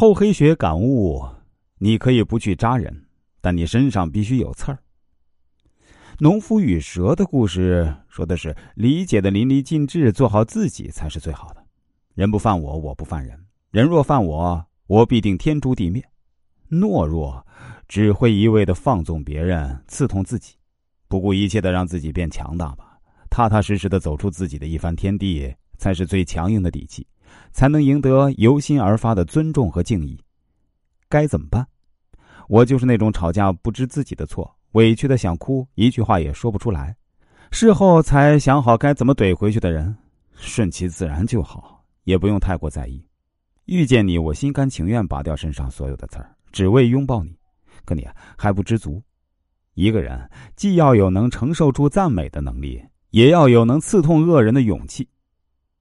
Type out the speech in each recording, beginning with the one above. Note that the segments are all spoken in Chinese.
厚黑学感悟：你可以不去扎人，但你身上必须有刺儿。农夫与蛇的故事说的是理解的淋漓尽致，做好自己才是最好的。人不犯我，我不犯人；人若犯我，我必定天诛地灭。懦弱只会一味的放纵别人，刺痛自己，不顾一切的让自己变强大吧。踏踏实实的走出自己的一番天地，才是最强硬的底气。才能赢得由心而发的尊重和敬意。该怎么办？我就是那种吵架不知自己的错，委屈的想哭，一句话也说不出来，事后才想好该怎么怼回去的人。顺其自然就好，也不用太过在意。遇见你，我心甘情愿拔掉身上所有的刺儿，只为拥抱你。可你还不知足。一个人既要有能承受住赞美的能力，也要有能刺痛恶人的勇气。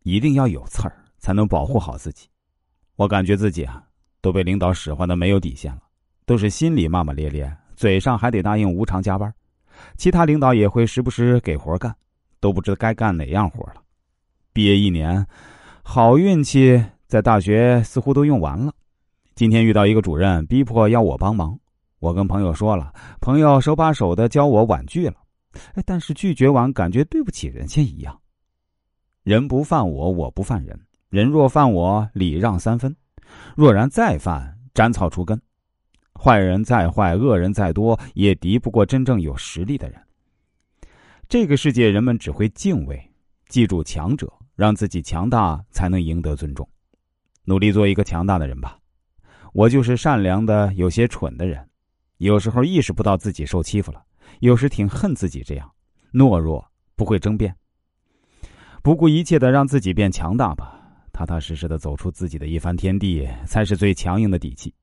一定要有刺儿。才能保护好自己。我感觉自己啊，都被领导使唤的没有底线了，都是心里骂骂咧咧，嘴上还得答应无偿加班。其他领导也会时不时给活干，都不知道该干哪样活了。毕业一年，好运气在大学似乎都用完了。今天遇到一个主任，逼迫要我帮忙。我跟朋友说了，朋友手把手的教我婉拒了。哎，但是拒绝完，感觉对不起人家一样。人不犯我，我不犯人。人若犯我，礼让三分；若然再犯，斩草除根。坏人再坏，恶人再多，也敌不过真正有实力的人。这个世界，人们只会敬畏，记住强者，让自己强大，才能赢得尊重。努力做一个强大的人吧。我就是善良的、有些蠢的人，有时候意识不到自己受欺负了，有时挺恨自己这样懦弱，不会争辩，不顾一切的让自己变强大吧。踏踏实实的走出自己的一番天地，才是最强硬的底气。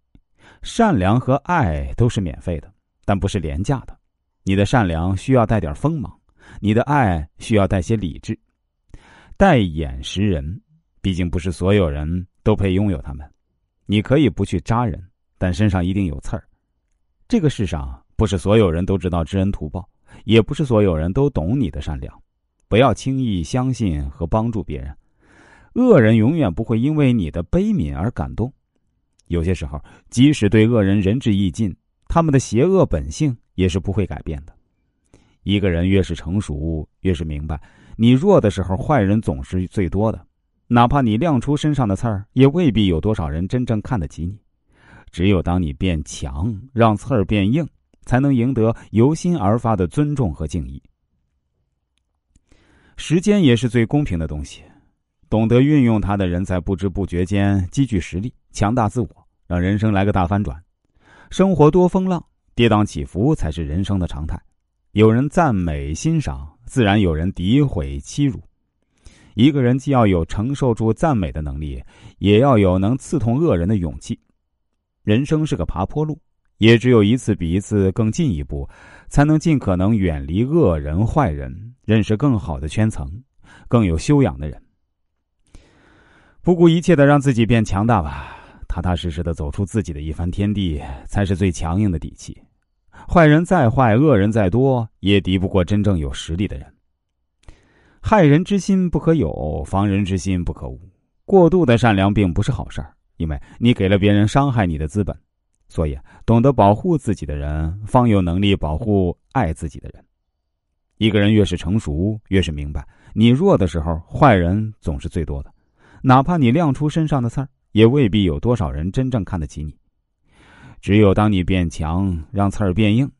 善良和爱都是免费的，但不是廉价的。你的善良需要带点锋芒，你的爱需要带些理智。带眼识人，毕竟不是所有人都配拥有他们。你可以不去扎人，但身上一定有刺儿。这个世上不是所有人都知道知恩图报，也不是所有人都懂你的善良。不要轻易相信和帮助别人。恶人永远不会因为你的悲悯而感动，有些时候，即使对恶人仁至义尽，他们的邪恶本性也是不会改变的。一个人越是成熟，越是明白，你弱的时候，坏人总是最多的。哪怕你亮出身上的刺儿，也未必有多少人真正看得起你。只有当你变强，让刺儿变硬，才能赢得由心而发的尊重和敬意。时间也是最公平的东西。懂得运用它的人，在不知不觉间积聚实力，强大自我，让人生来个大翻转。生活多风浪，跌宕起伏才是人生的常态。有人赞美欣赏，自然有人诋毁欺辱。一个人既要有承受住赞美的能力，也要有能刺痛恶人的勇气。人生是个爬坡路，也只有一次比一次更进一步，才能尽可能远离恶人坏人，认识更好的圈层，更有修养的人。不顾一切的让自己变强大吧，踏踏实实的走出自己的一番天地，才是最强硬的底气。坏人再坏，恶人再多，也敌不过真正有实力的人。害人之心不可有，防人之心不可无。过度的善良并不是好事儿，因为你给了别人伤害你的资本。所以，懂得保护自己的人，方有能力保护爱自己的人。一个人越是成熟，越是明白，你弱的时候，坏人总是最多的。哪怕你亮出身上的刺儿，也未必有多少人真正看得起你。只有当你变强，让刺儿变硬，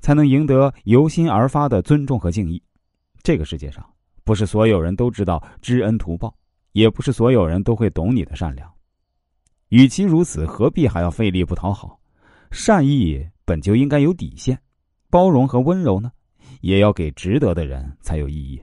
才能赢得由心而发的尊重和敬意。这个世界上，不是所有人都知道知恩图报，也不是所有人都会懂你的善良。与其如此，何必还要费力不讨好？善意本就应该有底线，包容和温柔呢，也要给值得的人才有意义。